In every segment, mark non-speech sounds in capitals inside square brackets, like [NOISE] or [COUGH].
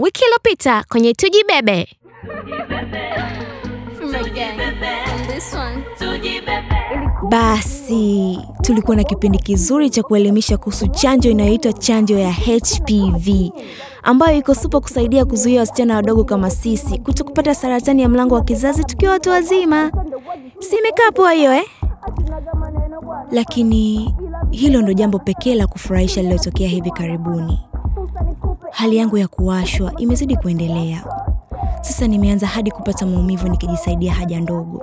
Wiki iliyopita kwenye Tujibebe. Basi tulikuwa na kipindi kizuri cha kuelimisha kuhusu chanjo inayoitwa chanjo ya HPV ambayo iko supa kusaidia kuzuia wasichana wadogo kama sisi kuto kupata saratani ya mlango wa kizazi tukiwa watu wazima. Si imekaa hiyo eh? Lakini hilo ndo jambo pekee la kufurahisha lililotokea hivi karibuni. Hali yangu ya kuwashwa imezidi kuendelea. Sasa nimeanza hadi kupata maumivu nikijisaidia haja ndogo,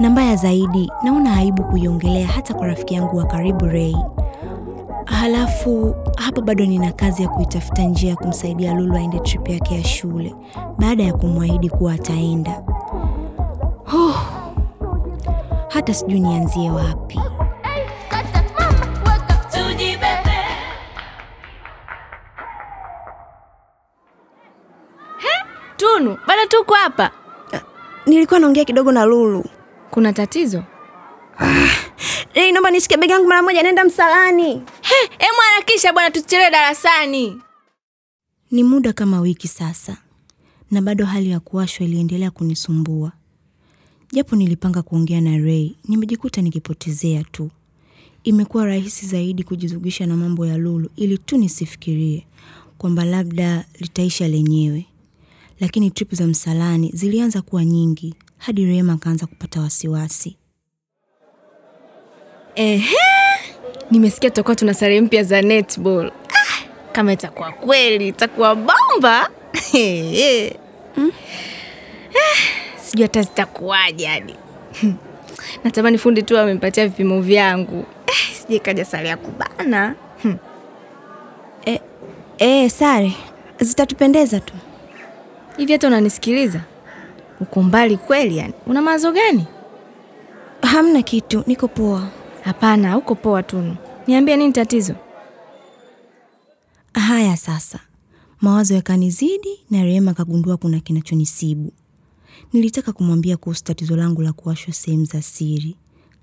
na mbaya zaidi, naona aibu kuiongelea hata kwa rafiki yangu wa karibu Ray. Halafu hapa bado nina kazi ya kuitafuta njia ya kumsaidia Lulu aende trip yake ya shule baada ya kumwahidi kuwa ataenda. Oh, hata sijui nianzie wapi. Tunu, bado tuko hapa. Nilikuwa naongea kidogo na Lulu. Kuna tatizo? Ah, naomba nishike begi yangu mara moja, naenda msalani. He, emu harakisha bwana, tusichelewe darasani. Ni muda kama wiki sasa, na bado hali ya kuwashwa iliendelea kunisumbua. Japo nilipanga kuongea na Ray, nimejikuta nikipotezea tu. Imekuwa rahisi zaidi kujizugisha na mambo ya Lulu ili tu nisifikirie kwamba labda litaisha lenyewe. Lakini trip za msalani zilianza kuwa nyingi hadi Rehema akaanza kupata wasiwasi. Ehe, nimesikia tutakuwa tuna sare mpya za netball. Ah, kama itakuwa kweli itakuwa bomba. Eh, sijui hata zitakuwaje yani. Natamani fundi tu amempatia vipimo vyangu. Eh, sije kaja sare ya kubana. Hmm. Eh, sare zitatupendeza tu. Hivi hata unanisikiliza? Uko mbali kweli yani. Una mawazo gani? Hamna kitu, niko poa. Hapana, uko poa Tunu. Niambie nini tatizo? Haya sasa, mawazo yakanizidi na Rehema akagundua kuna kinachonisibu. Nilitaka kumwambia kuhusu tatizo langu la kuwashwa sehemu za siri,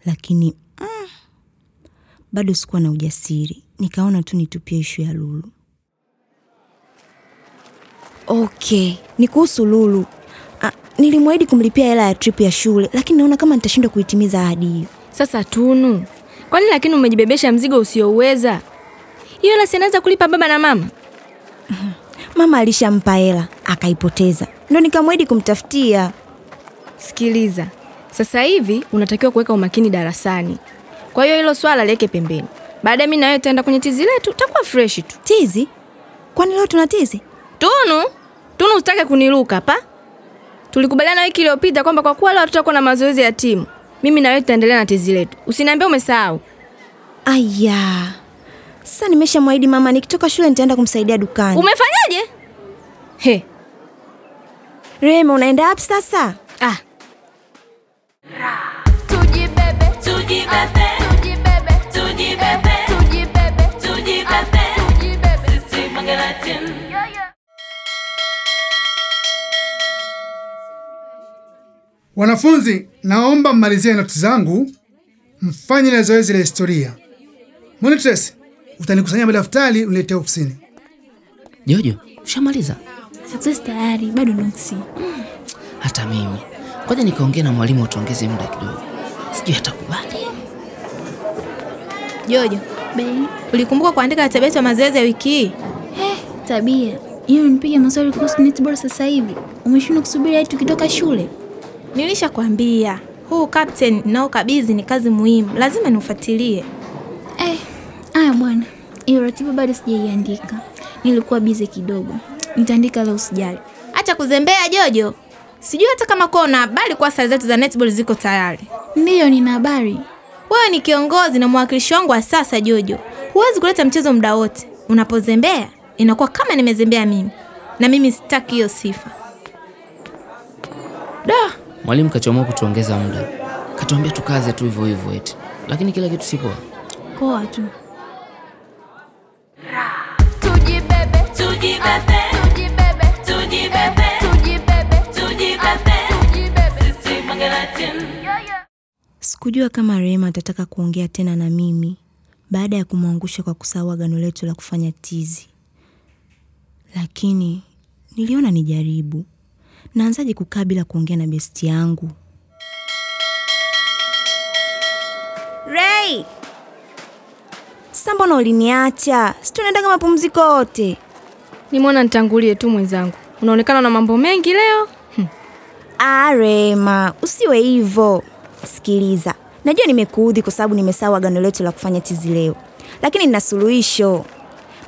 lakini mm, bado sikuwa na ujasiri. Nikaona tu nitupie ishu ya Lulu. Okay, ni kuhusu Lulu. Ah, nilimwahidi kumlipia hela ya trip ya shule, lakini naona kama nitashindwa kuitimiza ahadi hiyo. Sasa Tunu, kwani lakini umejibebesha mzigo usiouweza? Hiyo hela si anaweza kulipa baba na mama? [LAUGHS] Mama alishampa hela akaipoteza, ndo nikamwahidi kumtafutia. Sikiliza, sasa hivi unatakiwa kuweka umakini darasani. Kwa hiyo hilo swala liweke pembeni. Baadaye mimi na wewe tutaenda kwenye tizi letu, takuwa freshi tu. Tizi? Kwani leo tuna tizi? Tunu, Tunu usitake kuniruka pa. Tulikubaliana wiki iliyopita kwamba kwa kuwa leo hatutakuwa na mazoezi ya timu, mimi na wewe tutaendelea na tizi letu. Usiniambie umesahau. Aya, sasa nimeshamwahidi mama nikitoka shule nitaenda kumsaidia dukani. Umefanyaje? He, Rehema, unaenda wapi sasa? ah, Wanafunzi, naomba mmalizie noti zangu, mfanye na zoezi la historia. Monitress, utanikusanyia madaftari uniletee ofisini. Jojo, ushamaliza? Success tayari, bado notes. Hata mimi. Ngoja nikaongea na mwalimu atuongeze muda kidogo. Sijui atakubali. Jojo, Bei, ulikumbuka kuandika tabia ya mazoezi ya wiki hii? tabia. Yeye unipiga maswali kuhusu netball sasa hivi. Umeshindwa kusubiri hadi tukitoka shule? Nilishakwambia huu captain kabizi ni kazi muhimu, lazima niufuatilie. Eh, bwana. Hiyo ratiba bado sijaiandika. Nilikuwa bize kidogo. Nitaandika leo usijali. Acha kuzembea Jojo, sijui hata kama kuwa una habari kuwa sare zetu za netball ziko tayari. Ndiyo, nina habari. Wewe ni kiongozi na mwakilishi wangu wa sasa Jojo, huwezi kuleta mchezo muda wote. Unapozembea inakuwa kama nimezembea mimi, na mimi sitaki hiyo sifa. Mwalimu kachomoa kutuongeza muda. Katuambia tukaze tu hivyo hivyo eti. Lakini kila kitu si poa. Poa tu. Sikujua kama Rehema atataka kuongea tena na mimi baada ya kumwangusha kwa kusahau agano letu la kufanya tizi, lakini niliona nijaribu. Naanzaje kukaa bila kuongea na besti yangu? Ray, sasa mbona uliniacha? Si mapumziko mapumziko wote. Nimeona nitangulie tu mwenzangu, unaonekana na mambo mengi leo. Ah, Rema, usiwe hivyo. Sikiliza, najua nimekuudhi kwa sababu nimesahau agano letu la kufanya tizi leo, lakini nina suluhisho.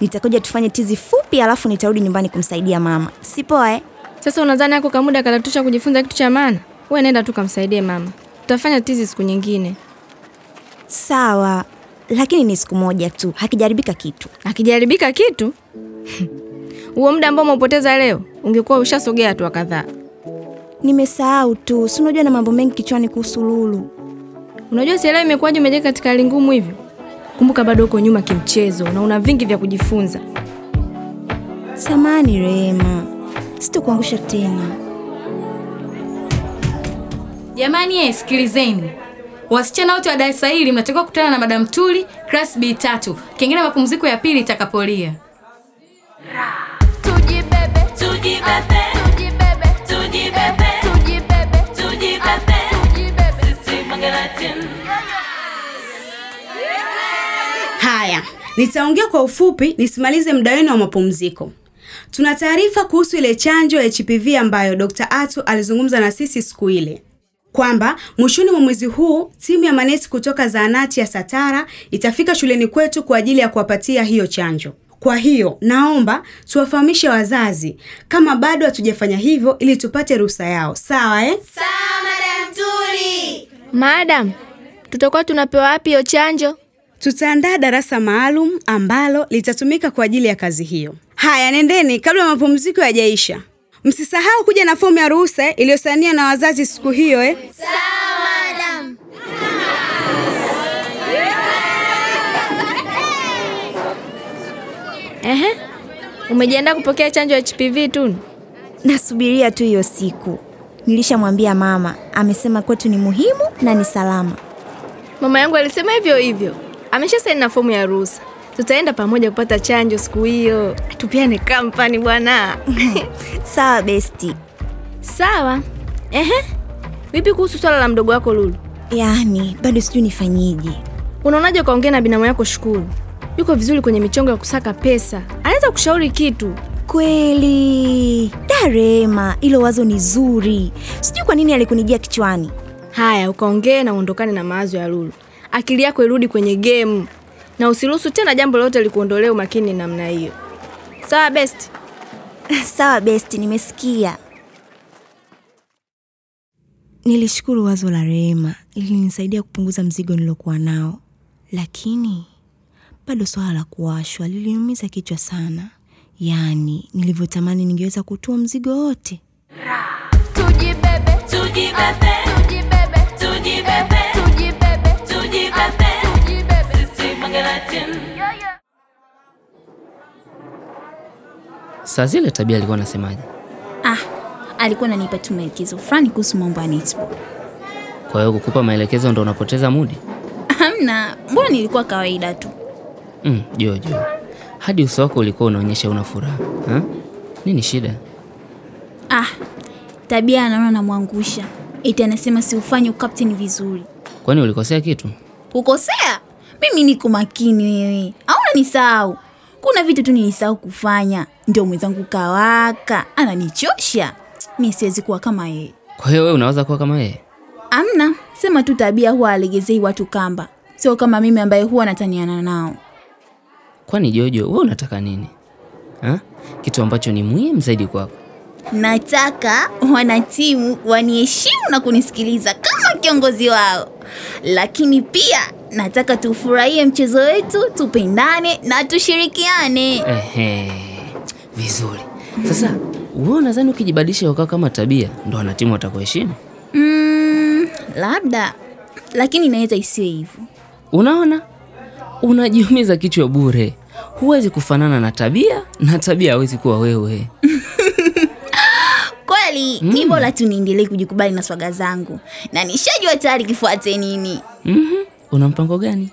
Nitakuja tufanye tizi fupi, alafu nitarudi nyumbani kumsaidia mama. Si poa eh? Sasa unadhani ako kamuda katatosha kujifunza kitu cha maana? Wewe nenda tu kamsaidie mama, tutafanya tizi siku nyingine. Sawa, lakini ni siku moja tu, hakijaribika kitu. Akijaribika kitu [LAUGHS] huo muda ambao umeupoteza leo, ungekuwa ushasogea hatua kadhaa. Nimesahau tu, si unajua na mambo mengi kichwani kuhusu Lulu. Unajua sielewi imekuwaje umejeka katika hali ngumu hivyo. Kumbuka bado uko nyuma kimchezo na una vingi vya kujifunza. Samani Rehema, sitokuangusha tena. Jamani ye, sikilizeni. Wasichana wote wa darasa hili mnatakiwa kukutana na Madam Tuli class B3 kengele mapumziko ya pili itakapolia. Tujibebe, tujibebe, tujibebe, tujibebe, tujibebe, tujibebe, tujibebe. Haya, nitaongea kwa ufupi nisimalize muda wenu wa mapumziko. Tuna taarifa kuhusu ile chanjo ya HPV ambayo Dr. Atu alizungumza na sisi siku ile kwamba mwishoni mwa mwezi huu timu ya manesi kutoka zahanati ya Satara itafika shuleni kwetu kwa ajili ya kuwapatia hiyo chanjo. Kwa hiyo naomba tuwafahamishe wazazi kama bado hatujafanya hivyo ili tupate ruhusa yao. Sawa eh? Madam, tutakuwa tunapewa wapi hiyo chanjo? Tutaandaa darasa maalum ambalo litatumika kwa ajili ya kazi hiyo. Haya, nendeni kabla mapumziko yajaisha. Msisahau kuja na fomu ya ruhusa iliyosania na wazazi siku hiyo eh? Ehe, umejiandaa kupokea chanjo ya HPV tu? Nasubiria tu hiyo siku. Nilishamwambia mama, amesema kwetu ni muhimu na ni salama. Mama yangu alisema hivyo hivyo, amesha saini na fomu ya ruhusa. Tutaenda pamoja kupata chanjo siku hiyo, tupiane kampani bwana. [LAUGHS] Sawa besti. Sawa. Ehe, vipi kuhusu swala la mdogo wako Lulu? Yaani bado sijui nifanyeje. Unaonaje ukaongea na binamu yako Shukuru? Yuko vizuri kwenye michongo ya kusaka pesa, anaweza kushauri kitu. Kweli Darema, ilo wazo ni zuri. Sijui kwa nini alikunijia kichwani. Haya, ukaongee na uondokane na mawazo ya Lulu, akili yako irudi kwenye game na usiruhusu tena jambo lolote likuondolee umakini namna hiyo. Sawa best. [LAUGHS] Sawa besti, nimesikia. Nilishukuru wazo la Rehema, lilinisaidia kupunguza mzigo nilokuwa nao, lakini bado swala la kuwashwa liliniumiza kichwa sana. Yaani nilivyotamani ningeweza kutua mzigo wote. Tujibebe, tujibebe, tujibebe, tujibebe, Saa zile tabia alikuwa anasemaje? Ah, alikuwa ananipa tu maelekezo fulani kuhusu mambo ya netball. Kwa hiyo kukupa maelekezo ndo unapoteza mudi? Hamna, mbona nilikuwa kawaida tu. Mm, Jojo, hadi uso wako ulikuwa unaonyesha una furaha ha? Nini shida? Ah, tabia anaona namwangusha. Eti anasema siufanye ukapteni vizuri. Kwani ulikosea kitu? Kukosea? Mimi niko makini wewe. Au unanisahau? Kuna vitu tu nilisahau kufanya. Ndio mwenzangu kawaka. Ananichosha. Mi siwezi kuwa kama yeye. Kwa hiyo wewe unaweza kuwa kama yeye? Amna, sema tu tabia huwa alegezei watu kamba. Sio kama mimi ambaye huwa nataniana nao. Kwani Jojo, wewe unataka nini ha? Kitu ambacho ni muhimu zaidi kwako. Nataka wanatimu waniheshimu na kunisikiliza kama kiongozi wao, lakini pia nataka tufurahie mchezo wetu, tupendane na tushirikiane. Ehe, vizuri. Sasa wewe unadhani ukijibadilisha ukawa kama tabia ndo wanatimu watakuheshimu? Mm, labda, lakini inaweza isiwe hivyo. Unaona, unajiumiza kichwa bure. Huwezi kufanana na tabia na tabia hawezi kuwa wewe. [LAUGHS] Kweli ni bora tu niendelee kujikubali na swaga zangu, na nishajua tayari kifuate nini. Mhm, una mpango gani?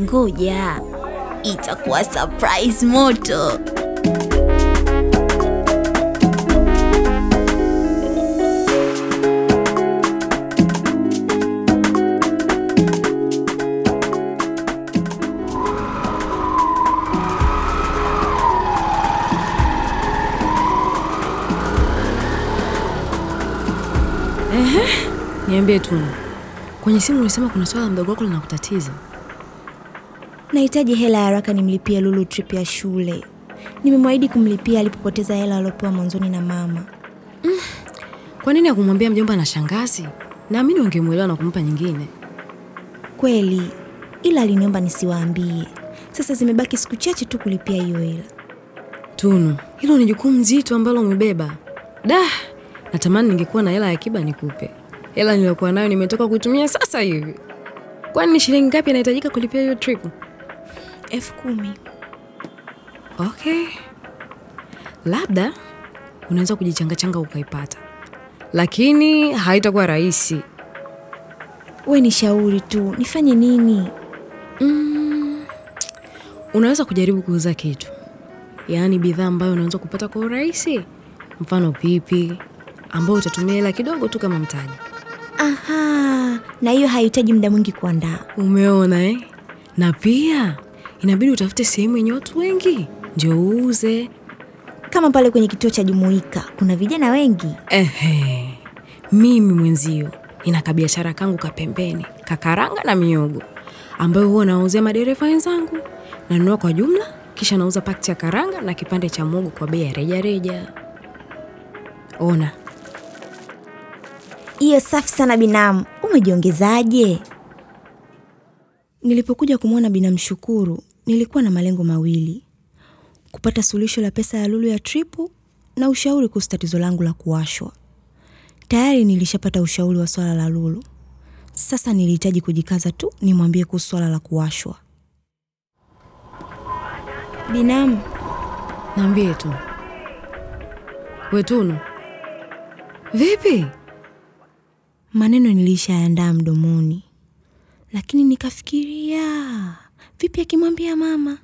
Ngoja, itakuwa surprise moto. Niambie tu kwenye simu ulisema kuna swala la mdogo wako linakutatiza. Nahitaji hela ya haraka nimlipie Lulu trip ya shule. Nimemwahidi kumlipia alipopoteza hela aliopewa mwanzoni na mama. Kwa nini hakumwambia mjomba na shangazi? Naamini ungemwelewa na kumpa nyingine. Kweli, ila aliniomba nisiwaambie. Sasa zimebaki siku chache tu kulipia hiyo hela. Tunu, hilo ni jukumu zito ambalo umebeba. Da, natamani ningekuwa na hela ya akiba nikupe. Hela niliyokuwa nayo nimetoka kuitumia sasa hivi. Kwani ni shilingi ngapi inahitajika kulipia hiyo trip? elfu kumi. Okay, labda unaweza kujichangachanga ukaipata, lakini haitakuwa rahisi. We ni shauri tu, nifanye nini? Unaweza kujaribu kuuza kitu, yaani bidhaa ambayo unaweza kupata kwa urahisi, mfano pipi, ambayo utatumia hela kidogo tu kama mtaji. Aha, na hiyo hahitaji muda mwingi kuandaa. Umeona eh? Na pia inabidi utafute sehemu yenye watu wengi ndio uuze. Kama pale kwenye kituo cha Jumuika kuna vijana wengi. Ehe, mimi mwenzio nina kabiashara kangu kapembeni kakaranga na miogo ambayo huwa nawauzia madereva wenzangu. Nanunua kwa jumla, kisha nauza pakti ya karanga na kipande cha mwogo kwa bei ya rejareja. Ona, Hiyo safi sana binamu, umejiongezaje? Nilipokuja kumwona binamu Shukuru, nilikuwa na malengo mawili: kupata suluhisho la pesa ya Lulu ya tripu na ushauri kuhusu tatizo langu la kuwashwa. Tayari nilishapata ushauri wa swala la Lulu. Sasa nilihitaji kujikaza tu nimwambie kuhusu swala la kuwashwa. Binamu, naambie tu. wetunu vipi? Maneno nilishayandaa mdomoni, lakini nikafikiria, vipi akimwambia mama?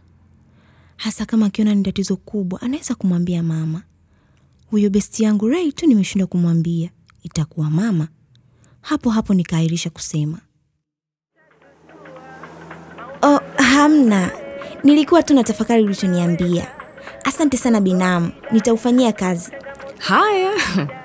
Hasa kama akiona ni tatizo kubwa, anaweza kumwambia mama. Huyo besti yangu Ray tu nimeshindwa kumwambia, itakuwa mama. Hapo hapo nikaahirisha kusema. Oh, hamna, nilikuwa tu natafakari ulichoniambia. Asante sana binamu, nitaufanyia kazi. Haya, [LAUGHS]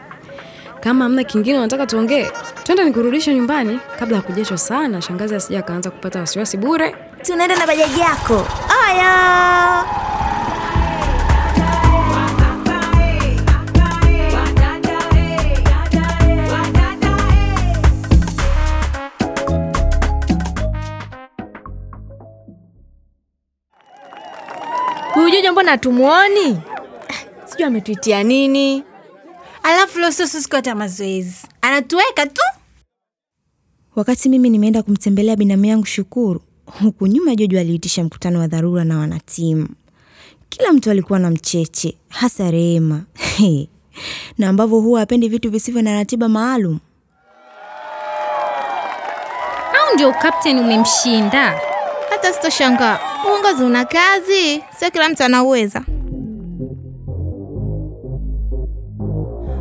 kama hamna kingine unataka tuongee, twende nikurudishe nyumbani kabla ya kujeshwa sana, shangazi asija akaanza kupata wasiwasi bure. Tunaenda na bajaji yako. Aya! Huyu Jojo mbona hatumuoni? Ah, Sijui ametuitia nini. Alafu leo sio siku hata mazoezi, anatuweka tu. Wakati mimi nimeenda kumtembelea binamu yangu Shukuru, huku nyuma Jojo aliitisha mkutano wa dharura na wanatimu. Kila mtu alikuwa na mcheche, hasa Rehema [LAUGHS] na ambavyo huwa hapendi vitu visivyo na ratiba maalum. Au ndio kapteni umemshinda? Hata sitoshangaa, uongozi una kazi, sio kila mtu anauweza.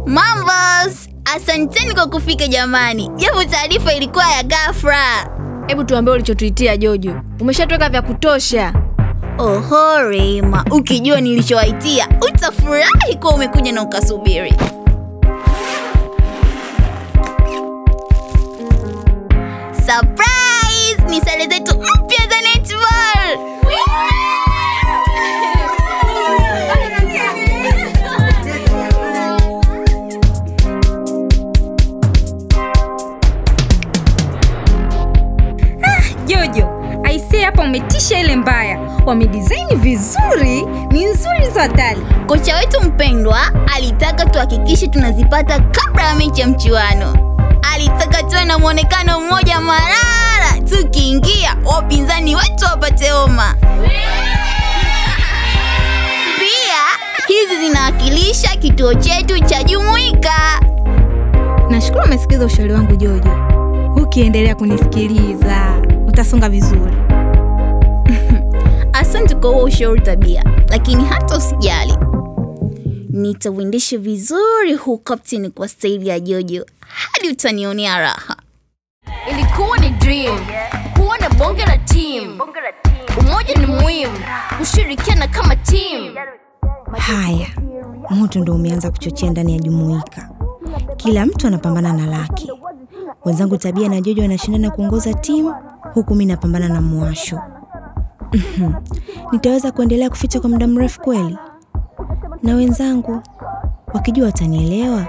Mambos, asanteni kwa kufika jamani, japo taarifa ilikuwa ya ghafla. Hebu tuambie ulichotuitia Jojo. Umeshatweka vya kutosha. Oho Rema, ukijua nilichowaitia utafurahi kuwa umekuja na ukasubiri. Surprise! Ni sare zetu hapa ile mbaya. Wamedesign vizuri, ni nzuri za hatari. Kocha wetu mpendwa alitaka tuhakikishe tunazipata kabla ya mechi ya mchuano. Alitaka tuwe na mwonekano mmoja marara, tukiingia wapinzani wetu wapate homa. Pia hizi zinawakilisha kituo chetu cha Jumuika. Nashukuru umesikiza ushauri wangu Jojo. Ukiendelea kunisikiliza utasonga vizuri. Asante kwa huo ushauri tabia, lakini hata usijali, nitauendesha vizuri huu kapteni kwa staili ya Jojo hadi utanionea raha. Ilikuwa ni dream kuwa na bonge la team. Umoja ni muhimu, kushirikiana kama team. Haya, moto ndo umeanza kuchochea ndani ya Jumuika. Kila mtu anapambana na lake. Wenzangu Tabia na Jojo wanashindana kuongoza timu huku mi napambana na Mwasho. Mhm. Nitaweza kuendelea kuficha kwa muda mrefu kweli? Na wenzangu wakijua watanielewa?